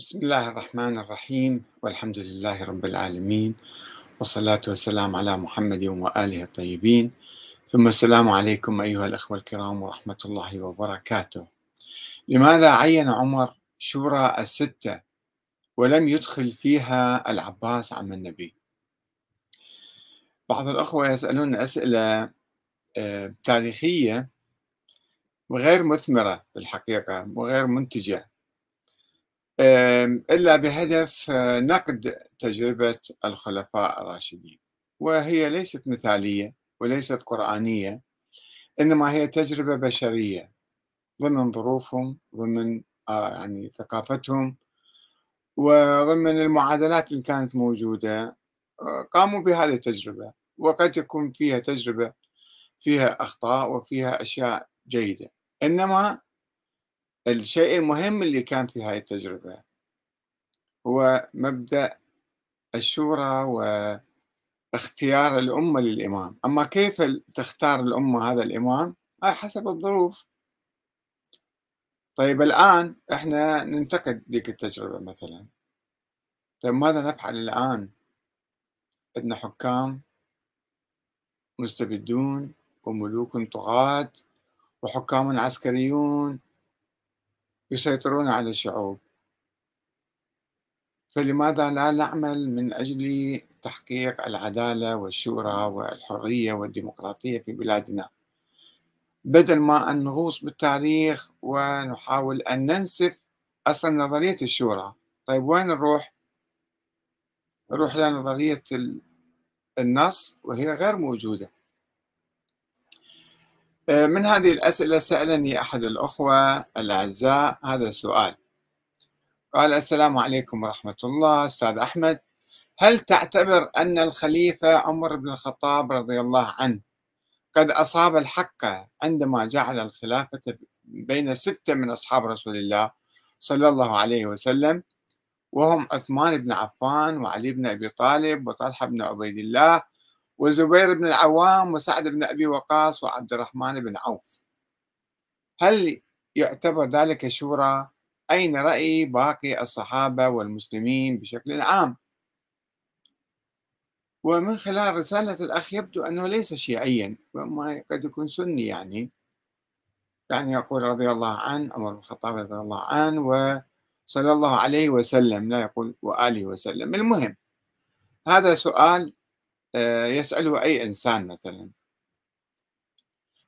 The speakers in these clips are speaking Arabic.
بسم الله الرحمن الرحيم والحمد لله رب العالمين والصلاة والسلام على محمد وآله الطيبين. ثم السلام عليكم أيها الأخوة الكرام ورحمة الله وبركاته. لماذا عين عمر شورى الستة ولم يدخل فيها العباس عم النبي؟ بعض الأخوة يسألون أسئلة آه، تاريخية وغير مثمرة في الحقيقة وغير منتجة. إلا بهدف آه، نقد تجربة الخلفاء الراشدين. وهي ليست مثالية وليست قرآنية إنما هي تجربة بشرية ضمن ظروفهم ضمن آه، يعني ثقافتهم وضمن المعادلات اللي كانت موجودة آه، قاموا بهذه التجربة. وقد يكون فيها تجربة فيها أخطاء وفيها أشياء جيدة. إنما الشيء المهم اللي كان في هاي التجربة هو مبدأ الشورى واختيار الأمة للإمام. أما كيف تختار الأمة هذا الإمام؟ هاي حسب الظروف. طيب الآن إحنا ننتقد ذيك التجربة مثلا. طيب ماذا نفعل الآن؟ عندنا حكام مستبدون وملوك طغاة وحكام عسكريون يسيطرون على الشعوب. فلماذا لا نعمل من أجل تحقيق العدالة والشورى والحرية والديمقراطية في بلادنا؟ بدل ما أن نغوص بالتاريخ ونحاول أن ننسف أصلا نظرية الشورى. طيب وين نروح؟ نروح لنظرية النص وهي غير موجودة. من هذه الأسئلة سألني أحد الأخوة الأعزاء هذا السؤال. قال السلام عليكم ورحمة الله أستاذ أحمد. هل تعتبر أن الخليفة عمر بن الخطاب رضي الله عنه قد أصاب الحق عندما جعل الخلافة بين ستة من أصحاب رسول الله صلى الله عليه وسلم وهم عثمان بن عفان وعلي بن أبي طالب وطلحة بن عبيد الله وزبير بن العوام وسعد بن أبي وقاص وعبد الرحمن بن عوف. هل يعتبر ذلك شورى؟ أين رأي باقي الصحابة والمسلمين بشكل عام؟ ومن خلال رسالة الأخ يبدو أنه ليس شيعيا ما قد يكون سني يعني. يعني يقول رضي الله عنه عمر بن الخطاب رضي الله عنه وصلى الله عليه وسلم لا يقول وآله وسلم. المهم هذا سؤال يسأله أي إنسان مثلا.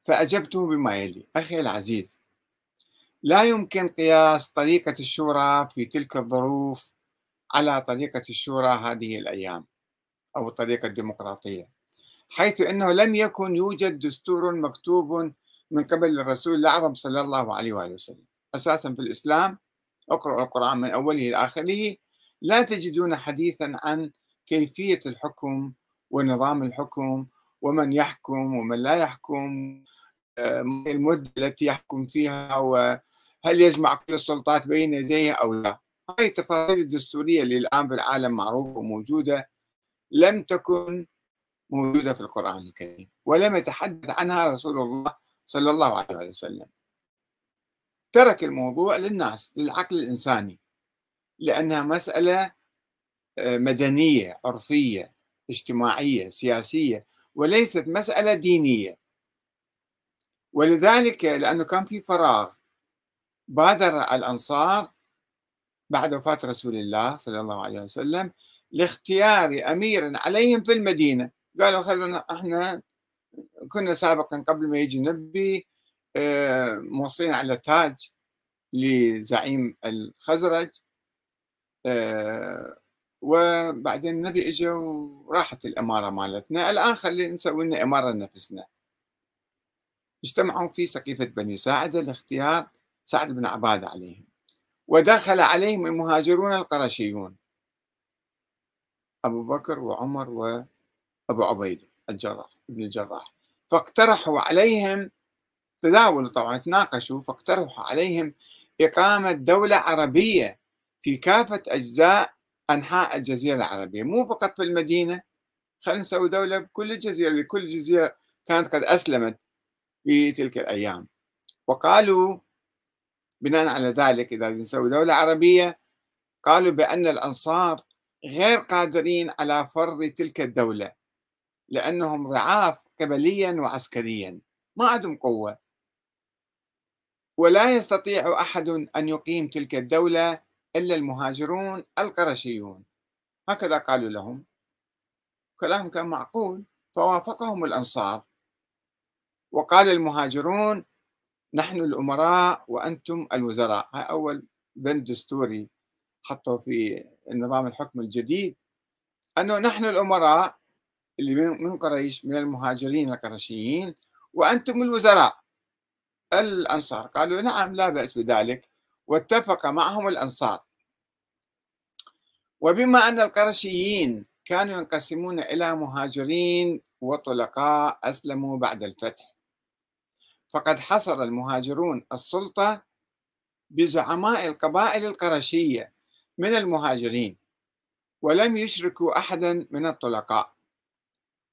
فأجبته بما يلي أخي العزيز لا يمكن قياس طريقة الشورى في تلك الظروف على طريقة الشورى هذه الأيام أو الطريقة الديمقراطية حيث أنه لم يكن يوجد دستور مكتوب من قبل الرسول الأعظم صلى الله عليه وآله وسلم. أساسا في الإسلام اقرأوا القرآن من أوله إلى آخره لا تجدون حديثا عن كيفية الحكم ونظام الحكم ومن يحكم ومن لا يحكم آه، المدة التي يحكم فيها وهل يجمع كل السلطات بين يديه أو لا. هذه التفاصيل الدستورية اللي الآن في العالم معروفة وموجودة لم تكن موجودة في القرآن الكريم ولم يتحدث عنها رسول الله صلى الله عليه وسلم. ترك الموضوع للناس للعقل الإنساني لأنها مسألة آه، مدنية عرفية. اجتماعية سياسية وليست مسألة دينية. ولذلك لأنه كان في فراغ بادر الأنصار بعد وفاة رسول الله صلى الله عليه وسلم لاختيار أمير عليهم في المدينة. قالوا خلونا إحنا كنا سابقا قبل ما يجي النبي آه، موصين على تاج لزعيم الخزرج آه، وبعدين النبي اجى وراحت الإمارة مالتنا. الآن خلينا نسوي لنا إمارة لنفسنا. اجتمعوا في سقيفة بني ساعدة لاختيار سعد بن عباده عليهم. ودخل عليهم المهاجرون القرشيون. أبو بكر وعمر وابو عبيده الجراح ابن الجراح. فاقترحوا عليهم تداولوا طبعا تناقشوا فاقترحوا عليهم إقامة دولة عربية في كافة أجزاء أنحاء الجزيرة العربية مو فقط في المدينة خلينا نسوي دولة بكل الجزيرة لكل جزيرة كانت قد أسلمت في تلك الأيام. وقالوا بناء على ذلك إذا نسوي دولة عربية قالوا بأن الأنصار غير قادرين على فرض تلك الدولة لأنهم ضعاف قبليا وعسكريا ما عندهم قوة. ولا يستطيع أحد أن يقيم تلك الدولة إلا المهاجرون القرشيون. هكذا قالوا لهم. كلام كان معقول فوافقهم الأنصار. وقال المهاجرون نحن الأمراء وأنتم الوزراء. هاي أول بند دستوري حطوا في النظام الحكم الجديد. أنه نحن الأمراء اللي من قريش من المهاجرين القرشيين وأنتم الوزراء. الأنصار قالوا نعم لا بأس بذلك. واتفق معهم الأنصار. وبما أن القرشيين كانوا ينقسمون إلى مهاجرين وطلقاء أسلموا بعد الفتح. فقد حصر المهاجرون السلطة بزعماء القبائل القرشية من المهاجرين ولم يشركوا أحدا من الطلقاء.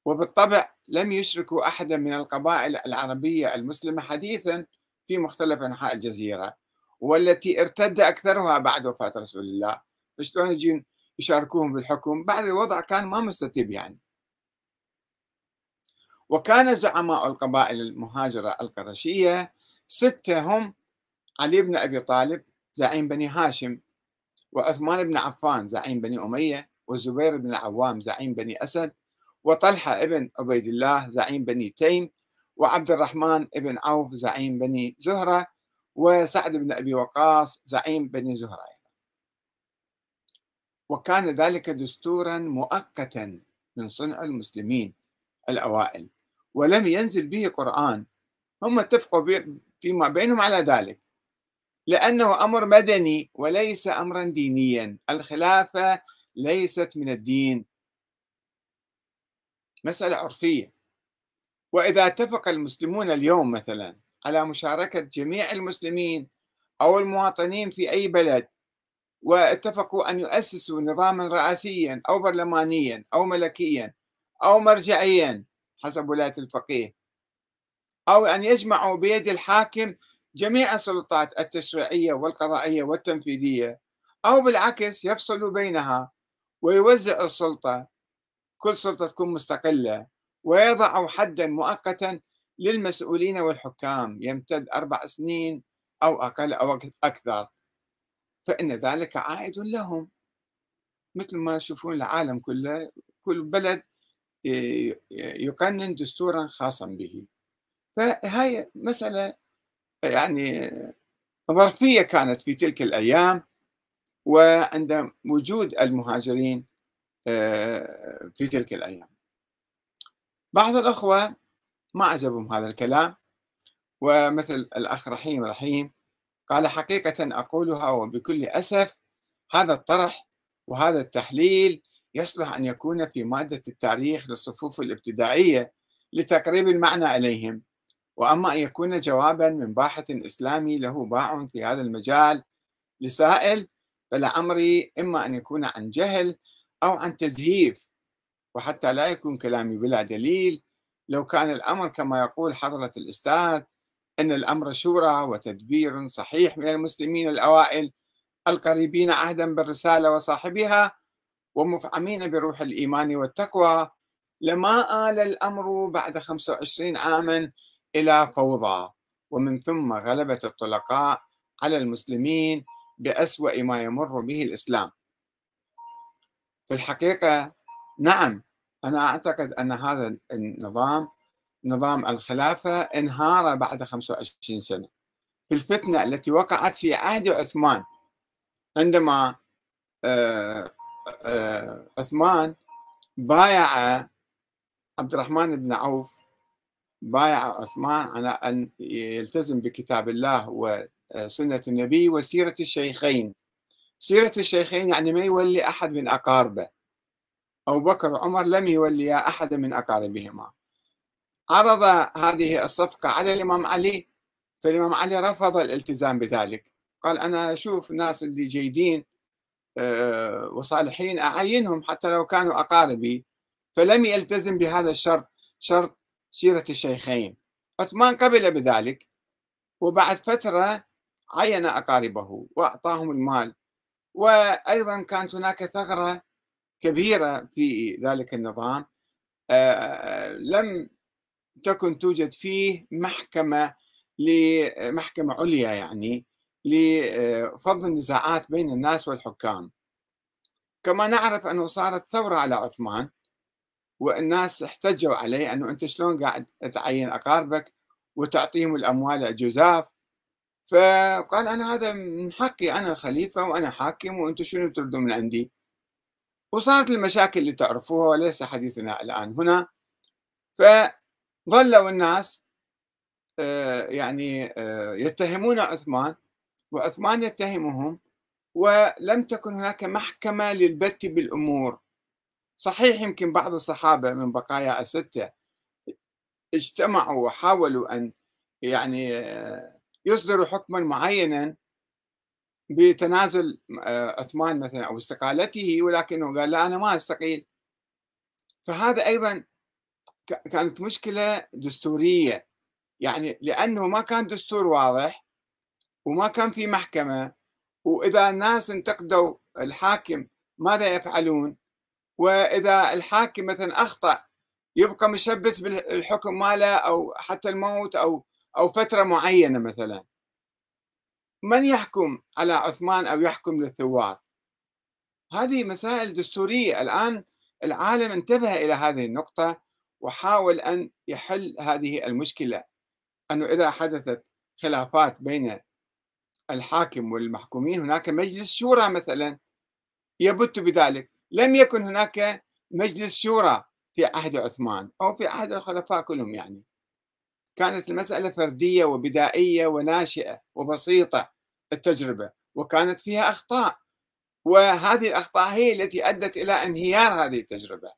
وبالطبع لم يشركوا أحدا من القبائل العربية المسلمة حديثا في مختلف أنحاء الجزيرة. والتي ارتد أكثرها بعد وفاة رسول الله. فشلون يجين يشاركوهم بالحكم؟ بعد الوضع كان ما مستتب يعني. وكان زعماء القبائل المهاجرة القرشية ستة هم علي بن أبي طالب زعيم بني هاشم وعثمان بن عفان زعيم بني أمية والزبير بن العوام زعيم بني أسد وطلحة ابن عبيد الله زعيم بني تيم وعبد الرحمن بن عوف زعيم بني زهرة وسعد بن أبي وقاص زعيم بني زهرة وكان ذلك دستورا مؤقتا من صنع المسلمين الأوائل ولم ينزل به قرآن. هم اتفقوا فيما بينهم على ذلك لأنه أمر مدني وليس أمرا دينيا. الخلافة ليست من الدين. مسألة عرفية. وإذا اتفق المسلمون اليوم مثلا على مشاركة جميع المسلمين أو المواطنين في أي بلد واتفقوا أن يؤسسوا نظاما رئاسيا أو برلمانيا أو ملكيا أو مرجعيا حسب ولاية الفقيه أو أن يجمعوا بيد الحاكم جميع السلطات التشريعية والقضائية والتنفيذية أو بالعكس يفصلوا بينها ويوزع السلطة. كل سلطة تكون مستقلة ويضعوا حدا مؤقتا للمسؤولين والحكام يمتد أربع سنين أو أقل أو أكثر. فإن ذلك عائد لهم. مثل ما تشوفون العالم كله كل بلد يقنن دستورا خاصا به. فهي مسألة يعني ظرفية كانت في تلك الأيام. وعند وجود المهاجرين آه، في تلك الأيام. بعض الأخوة ما عجبهم هذا الكلام. ومثل الأخ رحيم رحيم قال حقيقة أقولها وبكل أسف هذا الطرح وهذا التحليل يصلح أن يكون في مادة التاريخ للصفوف الابتدائية لتقريب المعنى إليهم وأما أن يكون جوابا من باحث إسلامي له باع في هذا المجال لسائل فلعمري إما أن يكون عن جهل أو عن تزييف وحتى لا يكون كلامي بلا دليل لو كان الأمر كما يقول حضرة الأستاذ أن الأمر شورى وتدبير صحيح من المسلمين الأوائل القريبين عهدا بالرسالة وصاحبها ومفعمين بروح الإيمان والتقوى لما آل الأمر بعد 25 عاما إلى فوضى. ومن ثم غلبة الطلقاء على المسلمين بأسوأ ما يمر به الإسلام. في الحقيقة نعم أنا أعتقد أن هذا النظام نظام الخلافة انهار بعد 25 سنة. في الفتنة التي وقعت في عهد عثمان عندما آه، آه، عثمان بايع عبد الرحمن بن عوف بايع عثمان على أن يلتزم بكتاب الله وسنة النبي وسيرة الشيخين. سيرة الشيخين يعني ما يولي أحد من أقاربه. أبو بكر وعمر لم يوليا أحد من أقاربهما. عرض هذه الصفقة على الإمام علي فالإمام علي رفض الالتزام بذلك. قال أنا أشوف الناس اللي جيدين آه، وصالحين أعينهم حتى لو كانوا أقاربي. فلم يلتزم بهذا الشرط شرط سيرة الشيخين. عثمان قبل بذلك وبعد فترة عين أقاربه وأعطاهم المال. وأيضا كانت هناك ثغرة كبيرة في ذلك النظام آه، لم تكن توجد فيه محكمة لمحكمة عليا يعني لفض النزاعات بين الناس والحكام. كما نعرف أنه صارت ثورة على عثمان والناس احتجوا عليه أنه أنت شلون قاعد تعين أقاربك وتعطيهم الأموال الجزاف؟ فقال أنا هذا من حقي أنا خليفة وأنا حاكم وأنتم شنو تردون من عندي؟ وصارت المشاكل اللي تعرفوها وليس حديثنا الآن هنا. فظلوا الناس آه، يعني آه، يتهمون عثمان وعثمان يتهمهم ولم تكن هناك محكمة للبت بالأمور. صحيح يمكن بعض الصحابة من بقايا الستة اجتمعوا وحاولوا أن يعني آه، يصدروا حكما معينا بتنازل عثمان مثلا أو استقالته ولكنه قال لا أنا ما أستقيل. فهذا أيضا كانت مشكلة دستورية. يعني لأنه ما كان دستور واضح وما كان في محكمة وإذا الناس انتقدوا الحاكم ماذا يفعلون؟ وإذا الحاكم مثلا أخطأ يبقى مشبث بالحكم ماله أو حتى الموت أو أو فترة معينة مثلا. من يحكم على عثمان أو يحكم للثوار؟ هذه مسائل دستورية. الآن العالم انتبه إلى هذه النقطة وحاول أن يحل هذه المشكلة. أنه إذا حدثت خلافات بين الحاكم والمحكومين هناك مجلس شورى مثلا يبت بذلك. لم يكن هناك مجلس شورى في عهد عثمان أو في عهد الخلفاء كلهم يعني. كانت المسألة فردية وبدائية وناشئة وبسيطة التجربة وكانت فيها أخطاء. وهذه الأخطاء هي التي أدت إلى انهيار هذه التجربة.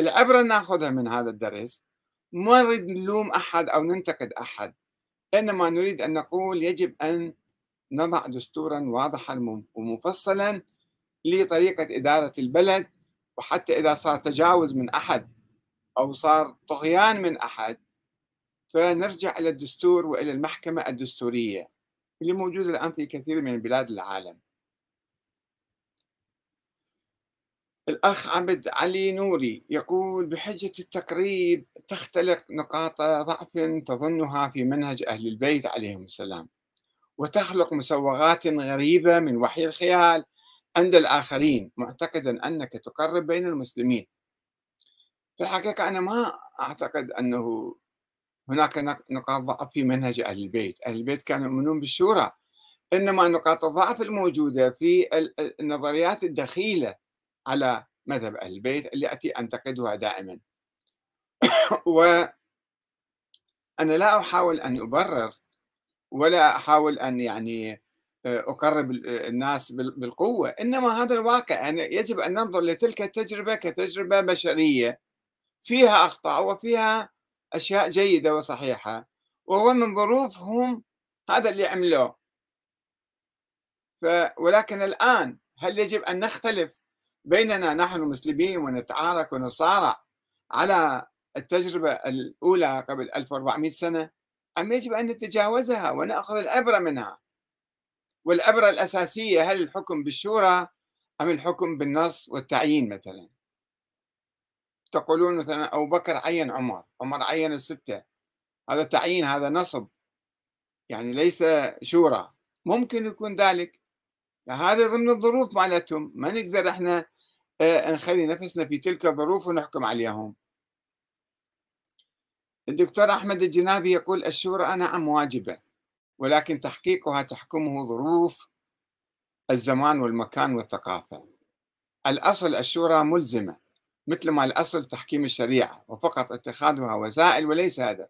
العبرة ناخذها من هذا الدرس. ما نريد نلوم أحد أو ننتقد أحد. إنما نريد أن نقول يجب أن نضع دستورا واضحا ومفصلا لطريقة إدارة البلد وحتى إذا صار تجاوز من أحد أو صار طغيان من أحد فنرجع إلى الدستور وإلى المحكمة الدستورية اللي موجودة الآن في كثير من بلاد العالم. الأخ عبد علي نوري يقول بحجة التقريب تختلق نقاط ضعف تظنها في منهج أهل البيت عليهم السلام وتخلق مسوغات غريبة من وحي الخيال عند الآخرين معتقدا أنك تقرب بين المسلمين. في الحقيقة أنا ما أعتقد أنه هناك نقاط ضعف في منهج أهل البيت. أهل البيت كانوا يؤمنون بالشورى إنما نقاط الضعف الموجودة في النظريات الدخيلة على مذهب أهل البيت التي أنتقدها دائما. وأنا لا أحاول أن أبرر ولا أحاول أن يعني أقرب الناس بالقوة. إنما هذا الواقع يعني يجب أن ننظر لتلك التجربة كتجربة بشرية فيها أخطاء وفيها أشياء جيدة وصحيحة وهو من ظروفهم هذا اللي عملوه. ف ولكن الآن هل يجب أن نختلف بيننا نحن المسلمين ونتعارك ونتصارع على التجربة الأولى قبل 1400 سنة؟ أم يجب أن نتجاوزها ونأخذ العبرة منها؟ والعبرة الأساسية هل الحكم بالشورى أم الحكم بالنص والتعيين مثلا؟ تقولون مثلا أبو بكر عين عمر عمر عين الستة. هذا تعيين هذا نصب. يعني ليس شورى. ممكن يكون ذلك. هذا ضمن الظروف مالتهم. ما نقدر إحنا آه، نخلي نفسنا في تلك الظروف ونحكم عليهم. الدكتور أحمد الجنابي يقول الشورى نعم واجبة ولكن تحقيقها تحكمه ظروف الزمان والمكان والثقافة. الأصل الشورى ملزمة. مثل ما الأصل تحكيم الشريعة وفقط اتخاذها وسائل وليس هذا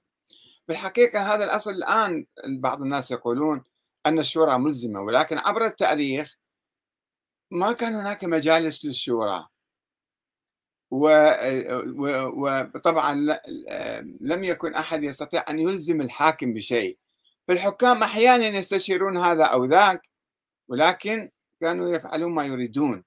بالحقيقة هذا الأصل الآن بعض الناس يقولون أن الشورى ملزمة ولكن عبر التاريخ ما كان هناك مجالس للشورى. وطبعا لم يكن أحد يستطيع أن يلزم الحاكم بشيء. فالحكام أحيانا يستشيرون هذا أو ذاك ولكن كانوا يفعلون ما يريدون.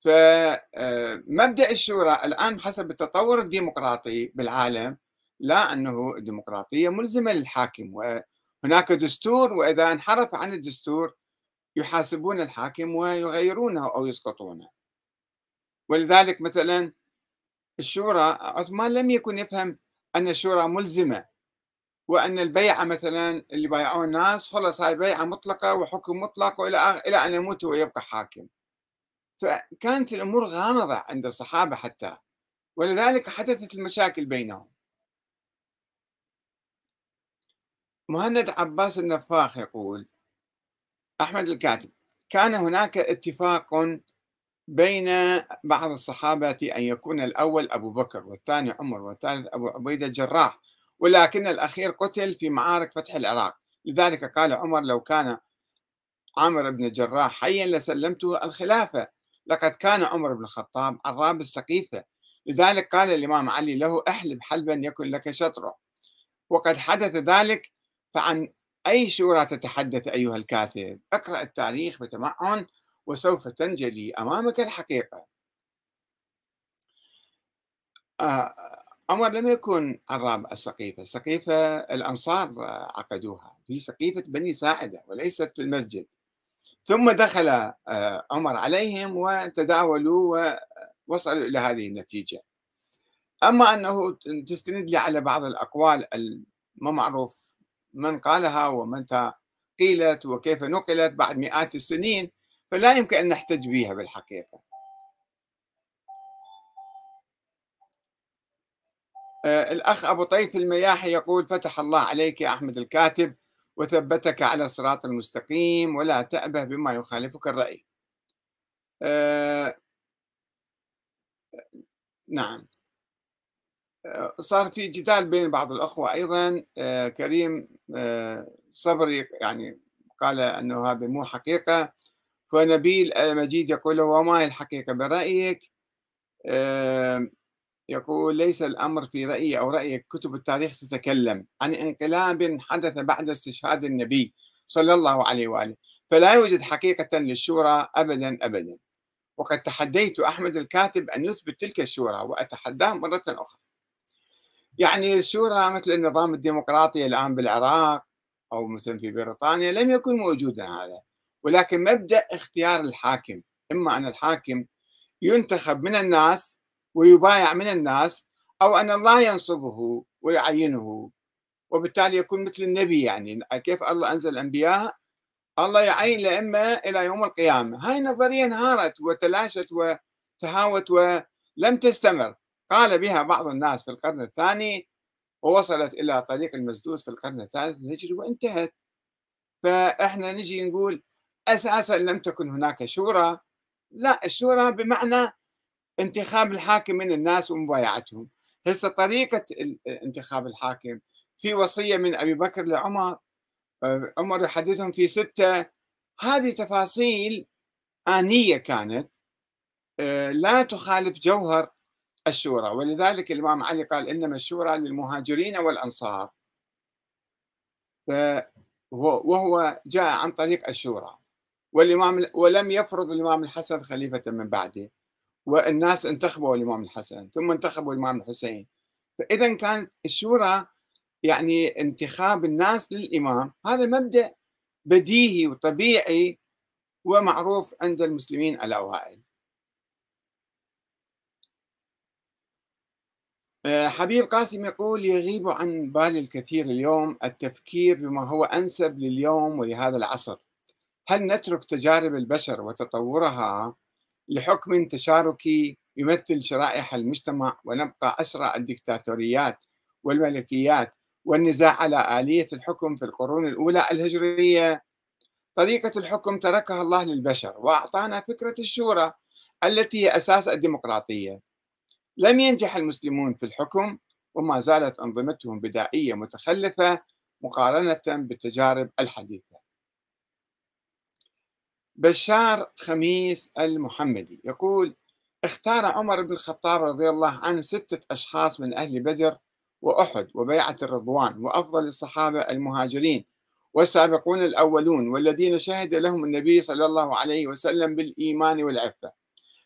فمبدأ الشورى الآن حسب التطور الديمقراطي بالعالم لا أنه الديمقراطية ملزمة للحاكم وهناك دستور وإذا انحرف عن الدستور يحاسبون الحاكم ويغيرونه أو يسقطونه. ولذلك مثلا الشورى عثمان لم يكن يفهم أن الشورى ملزمة وأن البيعة مثلا اللي بايعوه الناس خلص هاي بيعة مطلقة وحكم مطلق وإلى إلى أن يموت ويبقى حاكم. فكانت الأمور غامضة عند الصحابة حتى ولذلك حدثت المشاكل بينهم. مهند عباس النفاخ يقول أحمد الكاتب كان هناك اتفاق بين بعض الصحابة أن يكون الأول أبو بكر والثاني عمر والثالث أبو عبيدة الجراح ولكن الأخير قتل في معارك فتح العراق. لذلك قال عمر لو كان عامر بن الجراح حيا لسلمته الخلافة. لقد كان عمر بن الخطاب عراب السقيفة لذلك قال الإمام علي له احلب حلبا يكن لك شطره وقد حدث ذلك فعن أي شورى تتحدث أيها الكاتب؟ اقرأ التاريخ بتمعن وسوف تنجلي أمامك الحقيقة. آه عمر لم يكن عراب السقيفة السقيفة الأنصار عقدوها في سقيفة بني ساعدة وليست في المسجد. ثم دخل آه، عمر عليهم وتداولوا ووصلوا إلى هذه النتيجة. أما أنه تستند لي على بعض الأقوال ما معروف من قالها ومتى قيلت وكيف نقلت بعد مئات السنين فلا يمكن أن نحتج بها بالحقيقة. آه، الأخ أبو طيف المياحي يقول فتح الله عليك يا أحمد الكاتب وثبتك على الصراط المستقيم ولا تأبه بما يخالفك الرأي. آه نعم. آه صار في جدال بين بعض الأخوة أيضا. آه كريم آه صبري يعني قال أنه هذا مو حقيقة. فنبيل المجيد يقول وما هي الحقيقة برأيك؟ آه يقول ليس الأمر في رأيي أو رأيك كتب التاريخ تتكلم عن انقلاب حدث بعد استشهاد النبي صلى الله عليه وآله فلا يوجد حقيقة للشورى أبدا أبدا. وقد تحديت أحمد الكاتب أن يثبت تلك الشورى وأتحداه مرة أخرى. يعني الشورى مثل النظام الديمقراطي الآن بالعراق أو مثلا في بريطانيا لم يكن موجودا هذا ولكن مبدأ اختيار الحاكم إما أن الحاكم ينتخب من الناس ويبايع من الناس أو أن الله ينصبه ويعينه. وبالتالي يكون مثل النبي يعني كيف الله أنزل الأنبياء؟ الله يعين الأئمة إلى يوم القيامة. هاي نظرية انهارت وتلاشت وتهاوت ولم تستمر. قال بها بعض الناس في القرن الثاني ووصلت إلى طريق المسدود في القرن الثالث الهجري وانتهت. فإحنا نجي نقول أساسا لم تكن هناك شورى. لا الشورى بمعنى انتخاب الحاكم من الناس ومبايعتهم. هسه طريقة انتخاب الحاكم في وصية من أبي بكر لعمر آه، عمر يحدثهم في ستة. هذه تفاصيل آنية كانت آه، لا تخالف جوهر الشورى. ولذلك الإمام علي قال إنما الشورى للمهاجرين والأنصار. وهو جاء عن طريق الشورى. والإمام ولم يفرض الإمام الحسن خليفة من بعده. والناس انتخبوا الإمام الحسن ثم انتخبوا الإمام الحسين. فإذا كانت الشورى يعني انتخاب الناس للإمام هذا مبدأ بديهي وطبيعي ومعروف عند المسلمين الأوائل. آه، حبيب قاسم يقول يغيب عن بالي الكثير اليوم التفكير بما هو أنسب لليوم ولهذا العصر. هل نترك تجارب البشر وتطورها لحكم تشاركي يمثل شرائح المجتمع ونبقى أسرى الدكتاتوريات والملكيات والنزاع على آلية الحكم في القرون الأولى الهجرية. طريقة الحكم تركها الله للبشر وأعطانا فكرة الشورى التي هي أساس الديمقراطية. لم ينجح المسلمون في الحكم وما زالت أنظمتهم بدائية متخلفة مقارنة بالتجارب الحديثة. بشار خميس المحمدي يقول اختار عمر بن الخطاب رضي الله عنه ستة أشخاص من أهل بدر وأحد وبيعة الرضوان وأفضل الصحابة المهاجرين والسابقون الأولون والذين شهد لهم النبي صلى الله عليه وسلم بالإيمان والعفة.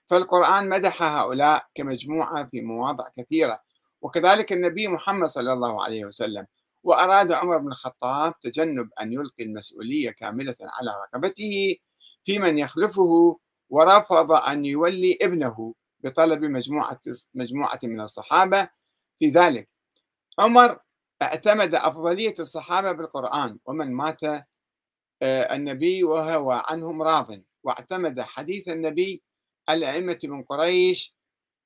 فالقرآن مدح هؤلاء كمجموعة في مواضع كثيرة وكذلك النبي محمد صلى الله عليه وسلم وأراد عمر بن الخطاب تجنب أن يلقي المسؤولية كاملة على رقبته في من يخلفه ورفض أن يولي ابنه بطلب مجموعة مجموعة من الصحابة في ذلك. عمر اعتمد أفضلية الصحابة بالقرآن ومن مات آه، النبي وهو عنهم راض. واعتمد حديث النبي الأئمة من قريش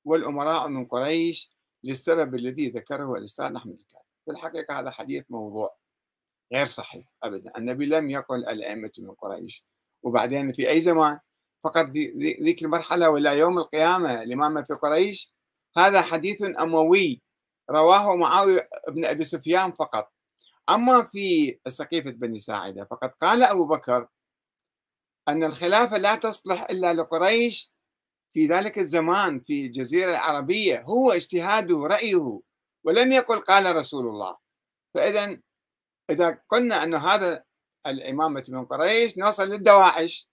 والأمراء من قريش للسبب الذي ذكره الأستاذ أحمد الكاتب في الحقيقة هذا حديث موضوع غير صحيح أبدا. النبي لم يقل الأئمة من قريش وبعدين في أي زمان فقط ذيك المرحلة ولا يوم القيامة الإمامة في قريش هذا حديث أموي رواه معاوية بن أبي سفيان فقط. أما في سقيفة بني ساعدة فقد قال أبو بكر أن الخلافة لا تصلح إلا لقريش في ذلك الزمان في الجزيرة العربية هو اجتهاده رأيه ولم يقل قال رسول الله. فإذا إذا قلنا أن هذا الإمامة من قريش نوصل للدواعش.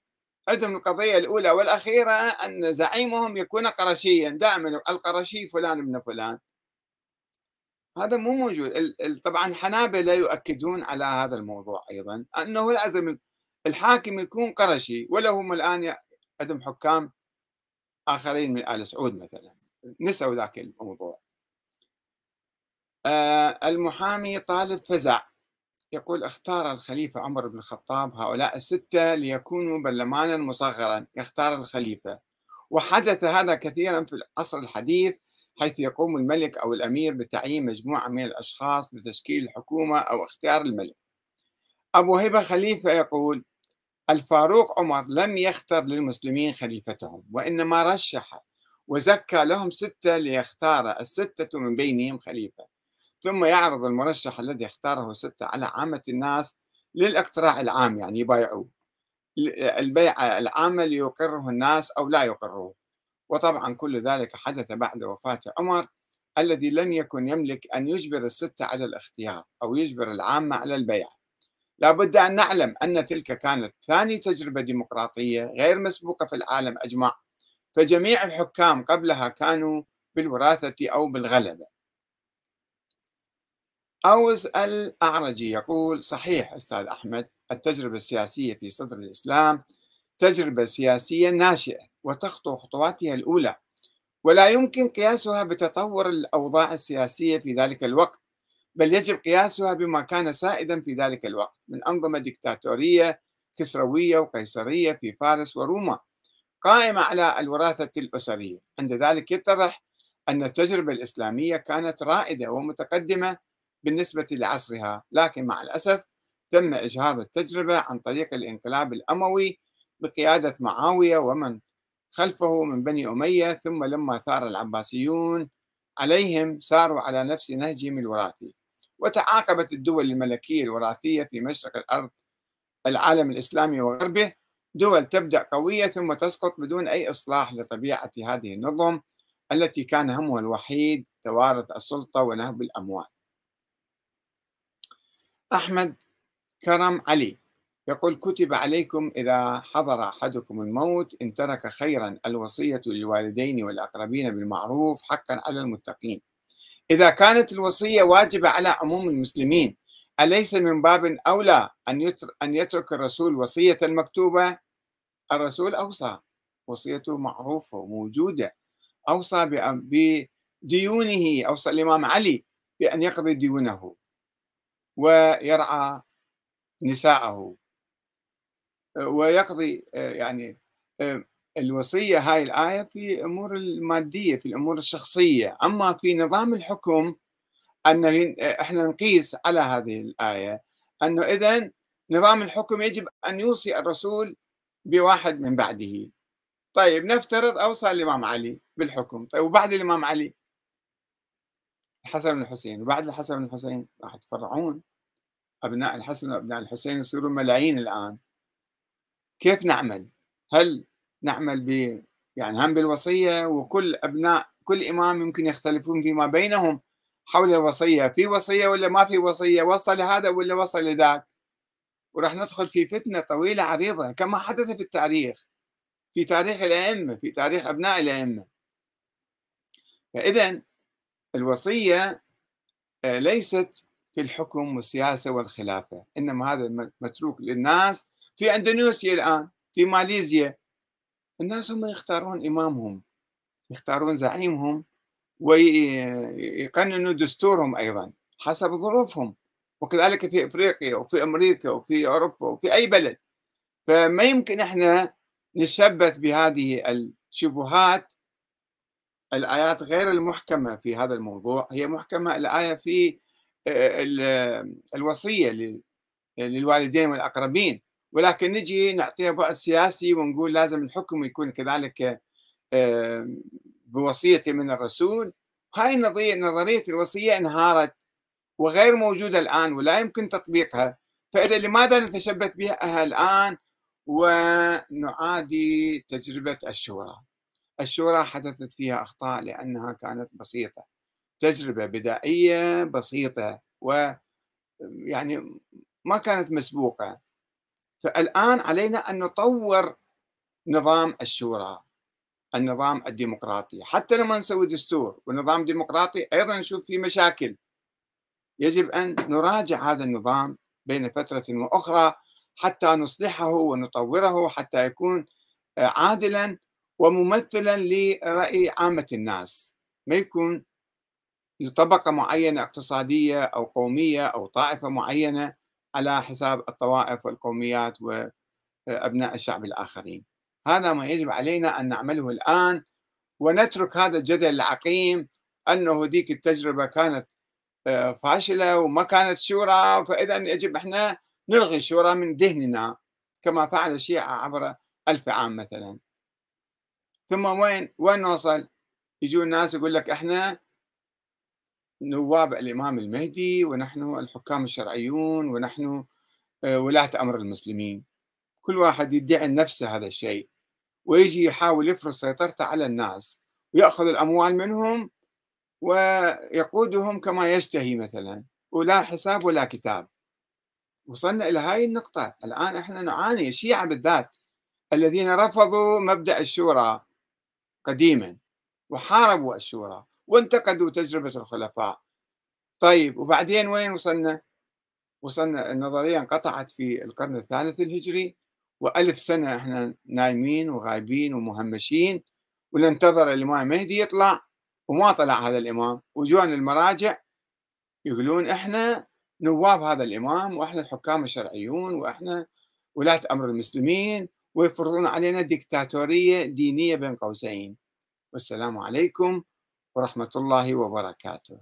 عندهم القضية الأولى والأخيرة أن زعيمهم يكون قرشيا دائما القرشي فلان ابن فلان. هذا مو موجود. طبعا الحنابلة يؤكدون على هذا الموضوع أيضا أنه لازم الحاكم يكون قرشي. ولو هم الآن عندهم حكام آخرين من آل سعود مثلا. نسوا ذاك الموضوع. آه المحامي طالب فزع يقول اختار الخليفة عمر بن الخطاب هؤلاء الستة ليكونوا برلمانا مصغرا يختار الخليفة. وحدث هذا كثيرا في العصر الحديث حيث يقوم الملك أو الأمير بتعيين مجموعة من الأشخاص لتشكيل الحكومة أو اختيار الملك. أبو هبة خليفة يقول الفاروق عمر لم يختر للمسلمين خليفتهم وإنما رشح وزكى لهم ستة ليختار الستة من بينهم خليفة. ثم يعرض المرشح الذي اختاره ستة على عامة الناس للاقتراع العام يعني يبايعوه. البيعة العامة ليقره الناس أو لا يقروه وطبعا كل ذلك حدث بعد وفاة عمر الذي لم يكن يملك أن يجبر الستة على الاختيار أو يجبر العامة على البيع. لابد أن نعلم أن تلك كانت ثاني تجربة ديمقراطية غير مسبوقة في العالم أجمع فجميع الحكام قبلها كانوا بالوراثة أو بالغلبة. أوز الأعرجي يقول صحيح أستاذ أحمد التجربة السياسية في صدر الإسلام تجربة سياسية ناشئة وتخطو خطواتها الأولى ولا يمكن قياسها بتطور الأوضاع السياسية في ذلك الوقت بل يجب قياسها بما كان سائدا في ذلك الوقت من أنظمة ديكتاتورية كسروية وقيصرية في فارس وروما قائمة على الوراثة الأسرية. عند ذلك يتضح أن التجربة الإسلامية كانت رائدة ومتقدمة بالنسبة لعصرها لكن مع الأسف تم إجهاض التجربة عن طريق الانقلاب الأموي بقيادة معاوية ومن خلفه من بني أمية ثم لما ثار العباسيون عليهم ساروا على نفس نهجهم الوراثي وتعاقبت الدول الملكية الوراثية في مشرق الأرض العالم الإسلامي وغربه دول تبدأ قوية ثم تسقط بدون أي إصلاح لطبيعة هذه النظم التي كان همها الوحيد توارث السلطة ونهب الأموال. أحمد كرم علي. يقول كتب عليكم إذا حضر أحدكم الموت إن ترك خيرا الوصية للوالدين والأقربين بالمعروف حقا على المتقين. إذا كانت الوصية واجبة على عموم المسلمين أليس من باب أولى أن أن يترك الرسول وصية مكتوبة؟ الرسول أوصى وصيته معروفة وموجودة. أوصى بديونه أوصى الإمام علي بأن يقضي ديونه. ويرعى نساءه. ويقضي يعني الوصية هاي الآية في الأمور المادية في الأمور الشخصية. أما في نظام الحكم أن إحنا نقيس على هذه الآية أنه إذا نظام الحكم يجب أن يوصي الرسول بواحد من بعده. طيب نفترض أوصى الإمام علي بالحكم. طيب وبعد الإمام علي؟ الحسن بن الحسين. وبعد الحسن بن الحسين راح يتفرعون أبناء الحسن وأبناء الحسين يصيرون ملايين الآن. كيف نعمل؟ هل نعمل ب يعني هم بالوصية وكل أبناء كل إمام يمكن يختلفون فيما بينهم حول الوصية في وصية ولا ما في وصية؟ وصل لهذا ولا وصل لذاك وراح ندخل في فتنة طويلة عريضة كما حدث في التاريخ في تاريخ الأئمة في تاريخ أبناء الأئمة. فإذا الوصية آه، ليست في الحكم والسياسة والخلافة إنما هذا متروك للناس في أندونيسيا الآن في ماليزيا. الناس هم يختارون إمامهم يختارون زعيمهم ويقننوا دستورهم أيضا حسب ظروفهم. وكذلك في إفريقيا وفي أمريكا وفي أوروبا وفي أي بلد. فما يمكن إحنا نشبث بهذه الشبهات الآيات غير المحكمة في هذا الموضوع هي محكمة. الآية في آه، الوصية للوالدين والأقربين. ولكن نجي نعطيها بعد سياسي ونقول لازم الحكم يكون كذلك بوصيه من الرسول. هاي النظرية نظرية الوصية انهارت وغير موجودة الآن ولا يمكن تطبيقها. فإذا لماذا نتشبث بها الآن ونعادي تجربة الشورى. الشورى حدثت فيها أخطاء لأنها كانت بسيطة تجربة بدائية بسيطة و يعني ما كانت مسبوقة. فالآن علينا أن نطور نظام الشورى النظام الديمقراطي. حتى لما نسوي دستور ونظام ديمقراطي أيضا نشوف فيه مشاكل. يجب أن نراجع هذا النظام بين فترة وأخرى حتى نصلحه ونطوره حتى يكون آه، عادلا وممثلا لرأي عامة الناس. ما يكون لطبقة معينة اقتصادية أو قومية أو طائفة معينة على حساب الطوائف والقوميات وأبناء الشعب الآخرين. هذا ما يجب علينا أن نعمله الآن ونترك هذا الجدل العقيم أنه ذيك التجربة كانت آه، فاشلة وما كانت شورى فإذا يجب إحنا نلغي الشورى من ذهننا كما فعل الشيعة عبر ألف عام مثلا. ثم وين وين نوصل؟ يجون الناس يقول لك إحنا نواب الإمام المهدي ونحن الحكام الشرعيون ونحن آه، ولاة أمر المسلمين. كل واحد يدعي نفسه هذا الشيء ويجي يحاول يفرض سيطرته على الناس ويأخذ الأموال منهم ويقودهم كما يشتهي مثلا ولا حساب ولا كتاب. وصلنا إلى هاي النقطة. الآن إحنا نعاني الشيعة بالذات الذين رفضوا مبدأ الشورى. قديما وحاربوا الشورى وانتقدوا تجربة الخلفاء طيب وبعدين وين وصلنا؟ وصلنا النظرية انقطعت في القرن الثالث الهجري وألف سنة إحنا نايمين وغايبين ومهمشين وننتظر الإمام المهدي يطلع وما طلع هذا الإمام وجونا المراجع يقولون إحنا نواب هذا الإمام وإحنا الحكام الشرعيون وإحنا ولاة أمر المسلمين ويفرضون علينا ديكتاتورية دينية بين قوسين. والسلام عليكم ورحمة الله وبركاته.